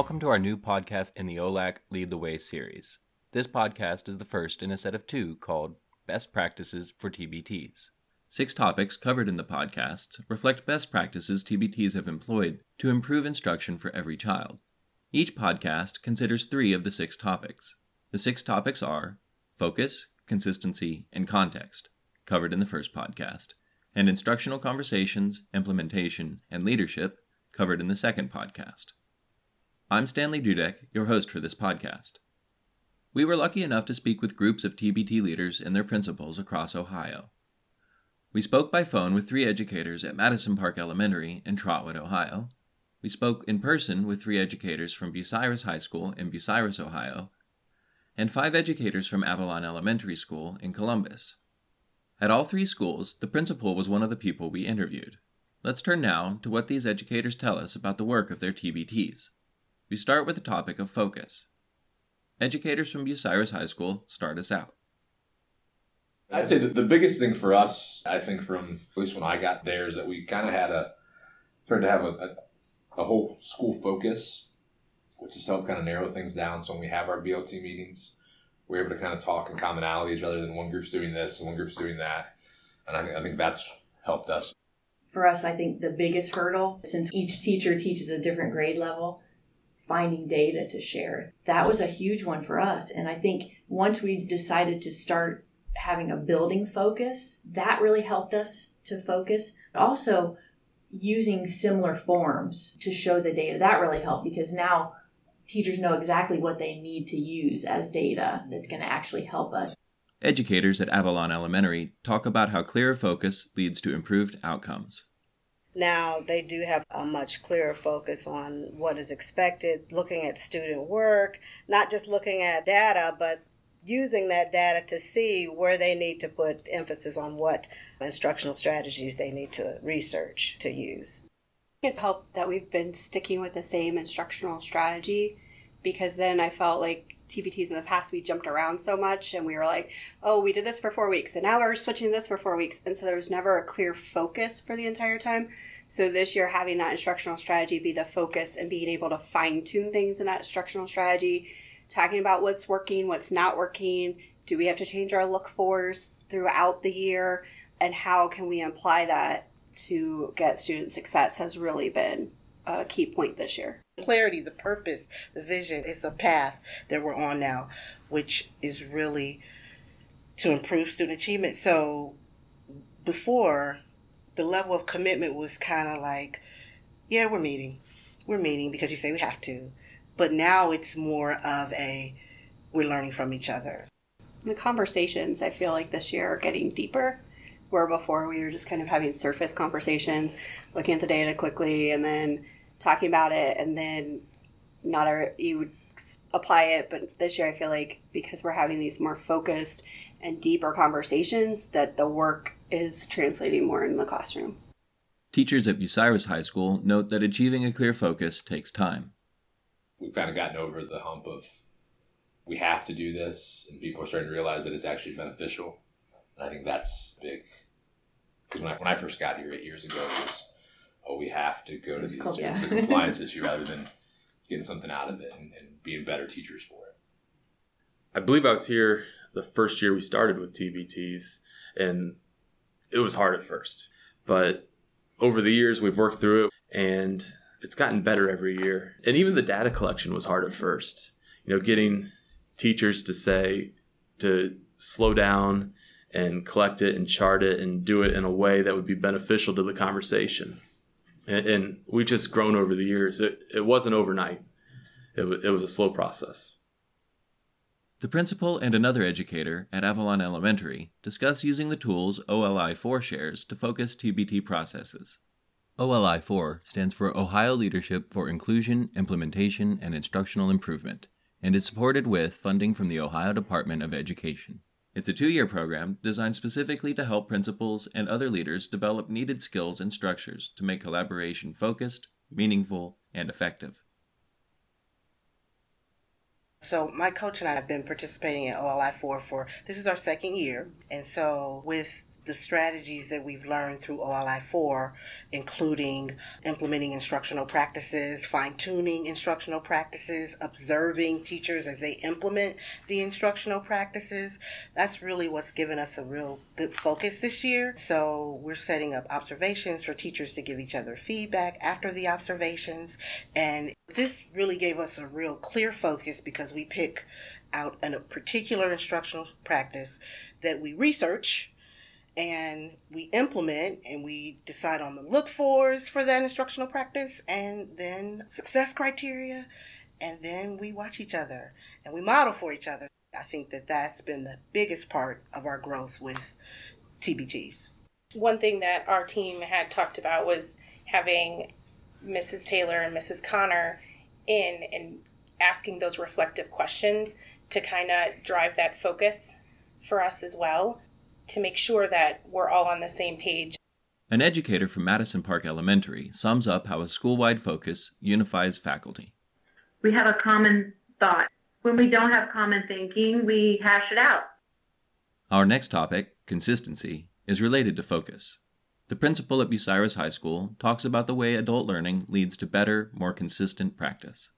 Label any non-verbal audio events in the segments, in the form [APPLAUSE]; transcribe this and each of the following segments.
Welcome to our new podcast in the OLAC Lead the Way series. This podcast is the first in a set of two called Best Practices for TBTs. Six topics covered in the podcasts reflect best practices TBTs have employed to improve instruction for every child. Each podcast considers three of the six topics. The six topics are focus, consistency, and context, covered in the first podcast, and instructional conversations, implementation, and leadership, covered in the second podcast. I'm Stanley Dudek, your host for this podcast. We were lucky enough to speak with groups of TBT leaders and their principals across Ohio. We spoke by phone with three educators at Madison Park Elementary in Trotwood, Ohio. We spoke in person with three educators from Bucyrus High School in Bucyrus, Ohio, and five educators from Avalon Elementary School in Columbus. At all three schools, the principal was one of the people we interviewed. Let's turn now to what these educators tell us about the work of their TBTs. We start with the topic of focus. Educators from Bucyrus High School start us out. I'd say that the biggest thing for us, I think, from at least when I got there, is that we kind of had a tried to have a, a, a whole school focus, which has helped kind of narrow things down. So when we have our BLT meetings, we're able to kind of talk in commonalities rather than one group's doing this and one group's doing that. And I think, I think that's helped us. For us, I think the biggest hurdle, since each teacher teaches a different grade level, finding data to share. That was a huge one for us. And I think once we decided to start having a building focus, that really helped us to focus. Also, using similar forms to show the data, that really helped because now teachers know exactly what they need to use as data that's going to actually help us. Educators at Avalon Elementary talk about how clear focus leads to improved outcomes. Now they do have a much clearer focus on what is expected, looking at student work, not just looking at data, but using that data to see where they need to put emphasis on what instructional strategies they need to research to use. It's helped that we've been sticking with the same instructional strategy because then I felt like TBTs in the past we jumped around so much and we were like, oh, we did this for four weeks and now we're switching this for four weeks. And so there was never a clear focus for the entire time. So this year, having that instructional strategy be the focus and being able to fine tune things in that instructional strategy talking about what's working, what's not working. Do we have to change our look fors throughout the year? And how can we apply that to get student success has really been a key point this year. Clarity, the purpose, the vision. It's a path that we're on now, which is really to improve student achievement. So before, the level of commitment was kind of like, yeah, we're meeting. We're meeting because you say we have to. But now it's more of a we're learning from each other. The conversations I feel like this year are getting deeper. Where before we were just kind of having surface conversations, looking at the data quickly, and then talking about it, and then not a, you would apply it. But this year, I feel like because we're having these more focused and deeper conversations, that the work is translating more in the classroom. Teachers at Bucyrus High School note that achieving a clear focus takes time we've kind of gotten over the hump of we have to do this, and people are starting to realize that it's actually beneficial. And I think that's big. Because when I, when I first got here eight years ago, it was, oh, we have to go to these. Called, yeah. It compliance [LAUGHS] issue rather than getting something out of it and, and being better teachers for it. I believe I was here the first year we started with TBTs, and it was hard at first. But over the years, we've worked through it, and it's gotten better every year. And even the data collection was hard at first. You know, getting teachers to say to slow down and collect it and chart it and do it in a way that would be beneficial to the conversation. And, and we've just grown over the years. It, it wasn't overnight. It, w- it was a slow process. The principal and another educator at Avalon Elementary discuss using the tools OLI 4 shares to focus TBT processes. OLI 4 stands for Ohio Leadership for Inclusion, Implementation, and Instructional Improvement and is supported with funding from the Ohio Department of Education. It's a two year program designed specifically to help principals and other leaders develop needed skills and structures to make collaboration focused, meaningful, and effective. So my coach and I have been participating in OLI 4 for this is our second year. And so with the strategies that we've learned through OLI 4, including implementing instructional practices, fine tuning instructional practices, observing teachers as they implement the instructional practices. That's really what's given us a real good focus this year. So we're setting up observations for teachers to give each other feedback after the observations. And this really gave us a real clear focus because we pick out a particular instructional practice that we research and we implement and we decide on the look fors for that instructional practice and then success criteria and then we watch each other and we model for each other. I think that that's been the biggest part of our growth with tbts one thing that our team had talked about was having mrs taylor and mrs connor in and asking those reflective questions to kind of drive that focus for us as well to make sure that we're all on the same page. An educator from Madison Park Elementary sums up how a school wide focus unifies faculty. We have a common thought. When we don't have common thinking, we hash it out. Our next topic, consistency, is related to focus. The principal at Bucyrus High School talks about the way adult learning leads to better, more consistent practice.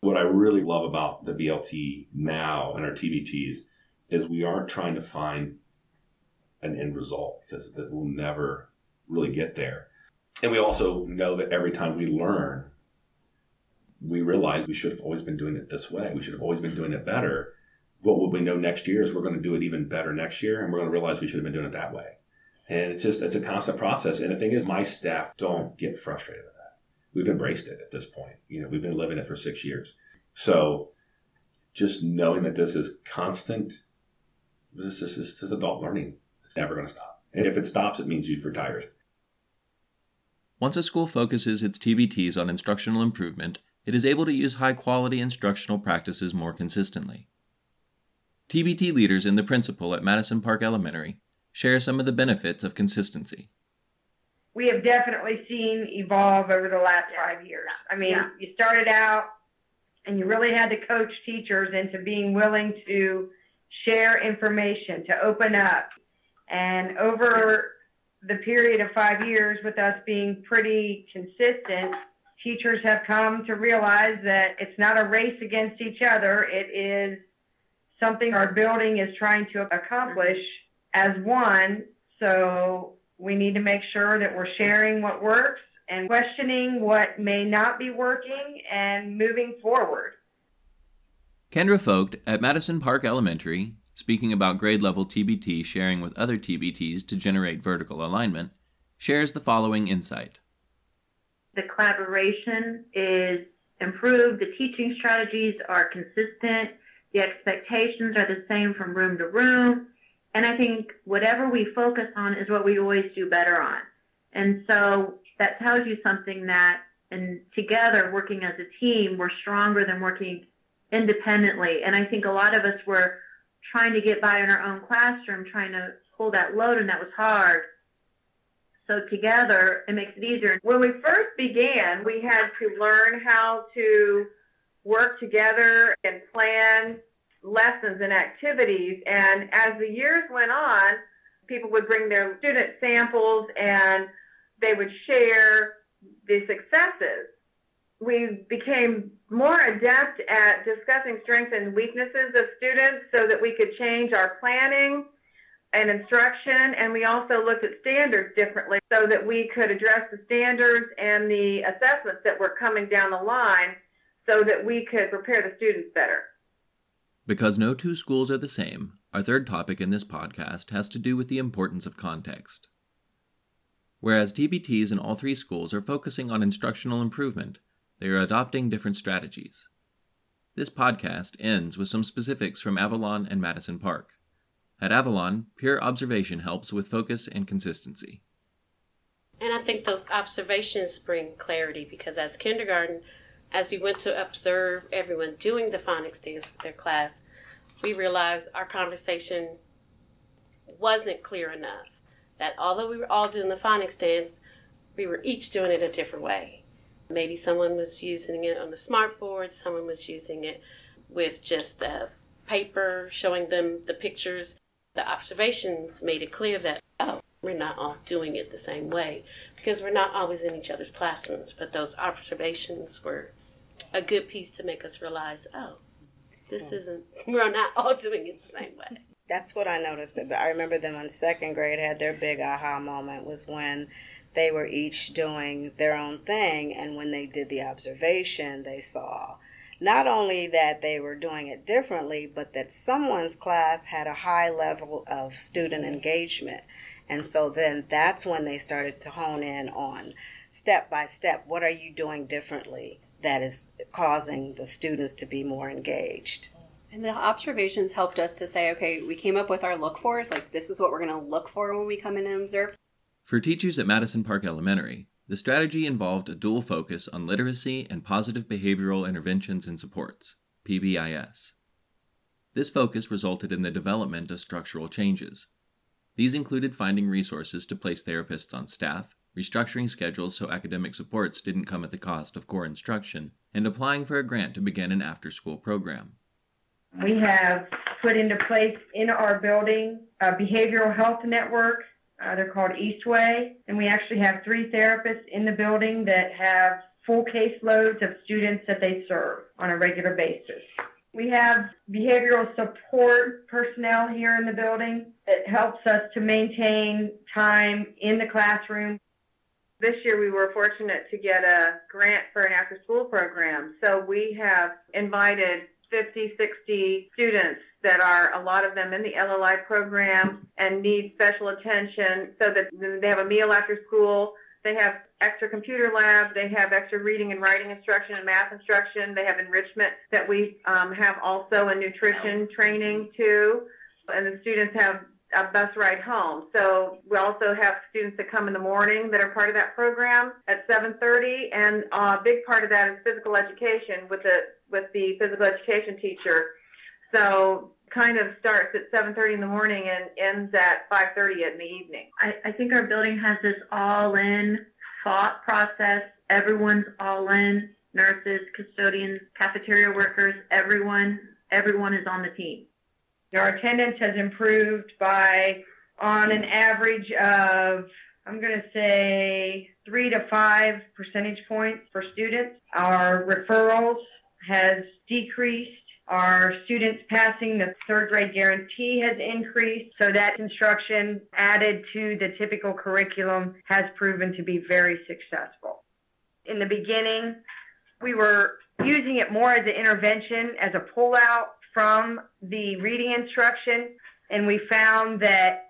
What I really love about the BLT now and our TBTs is we aren't trying to find an end result because we'll never really get there. And we also know that every time we learn, we realize we should have always been doing it this way. We should have always been doing it better. What will we know next year is we're going to do it even better next year, and we're going to realize we should have been doing it that way. And it's just it's a constant process. And the thing is, my staff don't get frustrated with that. We've embraced it at this point. You know, we've been living it for six years. So just knowing that this is constant this is, this is adult learning. It's never going to stop. And if it stops, it means you've retired. Once a school focuses its TBTs on instructional improvement, it is able to use high quality instructional practices more consistently. TBT leaders in the principal at Madison Park Elementary share some of the benefits of consistency. We have definitely seen evolve over the last five years. I mean, yeah. you started out and you really had to coach teachers into being willing to share information, to open up. And over the period of five years, with us being pretty consistent, teachers have come to realize that it's not a race against each other. It is something our building is trying to accomplish as one. So we need to make sure that we're sharing what works and questioning what may not be working and moving forward. Kendra Vogt at Madison Park Elementary, speaking about grade level TBT sharing with other TBTs to generate vertical alignment, shares the following insight. The collaboration is improved, the teaching strategies are consistent, the expectations are the same from room to room, and I think whatever we focus on is what we always do better on. And so that tells you something that and together working as a team, we're stronger than working independently. And I think a lot of us were trying to get by in our own classroom, trying to pull that load, and that was hard. So together, it makes it easier. When we first began, we had to learn how to work together and plan lessons and activities. And as the years went on, people would bring their student samples and they would share the successes we became more adept at discussing strengths and weaknesses of students so that we could change our planning and instruction. And we also looked at standards differently so that we could address the standards and the assessments that were coming down the line so that we could prepare the students better. Because no two schools are the same, our third topic in this podcast has to do with the importance of context. Whereas TBTs in all three schools are focusing on instructional improvement, they are adopting different strategies. This podcast ends with some specifics from Avalon and Madison Park. At Avalon, pure observation helps with focus and consistency. And I think those observations bring clarity because as kindergarten, as we went to observe everyone doing the phonics dance with their class, we realized our conversation wasn't clear enough. That although we were all doing the phonics dance, we were each doing it a different way. Maybe someone was using it on the smartboard, someone was using it with just the paper, showing them the pictures. The observations made it clear that, oh, we're not all doing it the same way because we're not always in each other's classrooms. But those observations were a good piece to make us realize, oh, this isn't, [LAUGHS] we're not all doing it the same way. That's what I noticed. I remember them in second grade had their big aha moment was when they were each doing their own thing, and when they did the observation, they saw not only that they were doing it differently, but that someone's class had a high level of student mm-hmm. engagement. And so then that's when they started to hone in on step by step what are you doing differently that is causing the students to be more engaged. And the observations helped us to say, okay, we came up with our look fors, like this is what we're going to look for when we come in and observe. For teachers at Madison Park Elementary, the strategy involved a dual focus on literacy and positive behavioral interventions and supports, PBIS. This focus resulted in the development of structural changes. These included finding resources to place therapists on staff, restructuring schedules so academic supports didn't come at the cost of core instruction, and applying for a grant to begin an after school program. We have put into place in our building a behavioral health network. Uh, they're called Eastway, and we actually have three therapists in the building that have full caseloads of students that they serve on a regular basis. We have behavioral support personnel here in the building that helps us to maintain time in the classroom. This year we were fortunate to get a grant for an after school program. So we have invited 50, 60 students that are a lot of them in the LLI program and need special attention so that they have a meal after school. They have extra computer lab. They have extra reading and writing instruction and math instruction. They have enrichment that we um, have also in nutrition training too. And the students have a bus ride home. So we also have students that come in the morning that are part of that program at 7:30, and a big part of that is physical education with the with the physical education teacher. So kind of starts at 7:30 in the morning and ends at 5:30 in the evening. I, I think our building has this all-in thought process. Everyone's all in. Nurses, custodians, cafeteria workers, everyone, everyone is on the team. Our attendance has improved by, on an average of, I'm going to say, three to five percentage points for students. Our referrals has decreased. Our students passing the third grade guarantee has increased. So that instruction added to the typical curriculum has proven to be very successful. In the beginning, we were using it more as an intervention, as a pullout from the reading instruction, and we found that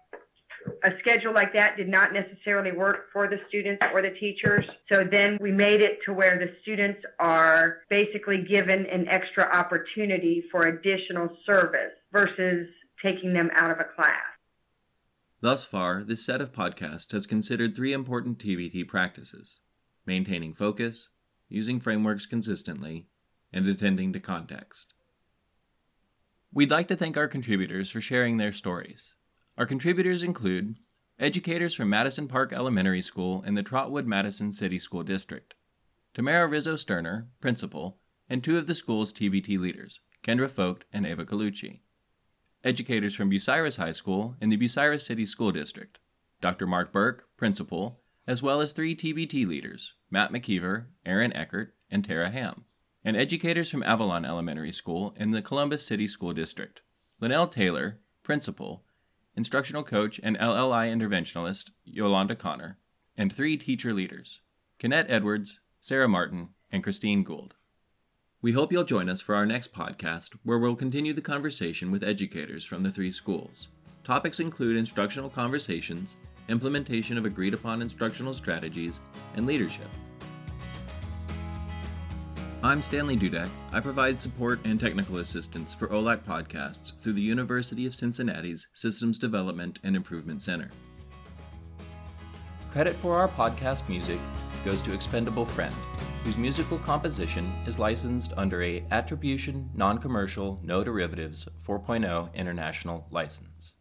a schedule like that did not necessarily work for the students or the teachers. So then we made it to where the students are basically given an extra opportunity for additional service versus taking them out of a class. Thus far, this set of podcasts has considered three important TBT practices maintaining focus, using frameworks consistently, and attending to context. We'd like to thank our contributors for sharing their stories. Our contributors include educators from Madison Park Elementary School in the Trotwood Madison City School District, Tamara Rizzo Sterner, principal, and two of the school's TBT leaders, Kendra Vogt and Ava Colucci. Educators from Bucyrus High School in the Bucyrus City School District, Dr. Mark Burke, principal, as well as three TBT leaders, Matt McKeever, Aaron Eckert, and Tara Ham and educators from Avalon Elementary School in the Columbus City School District. Linnell Taylor, principal, instructional coach and LLI interventionalist Yolanda Connor, and three teacher leaders, Kennette Edwards, Sarah Martin, and Christine Gould. We hope you'll join us for our next podcast, where we'll continue the conversation with educators from the three schools. Topics include instructional conversations, implementation of agreed upon instructional strategies, and leadership. I'm Stanley Dudek. I provide support and technical assistance for OLAC podcasts through the University of Cincinnati's Systems Development and Improvement Center. Credit for our podcast music goes to Expendable Friend, whose musical composition is licensed under a Attribution Non-Commercial No Derivatives 4.0 International License.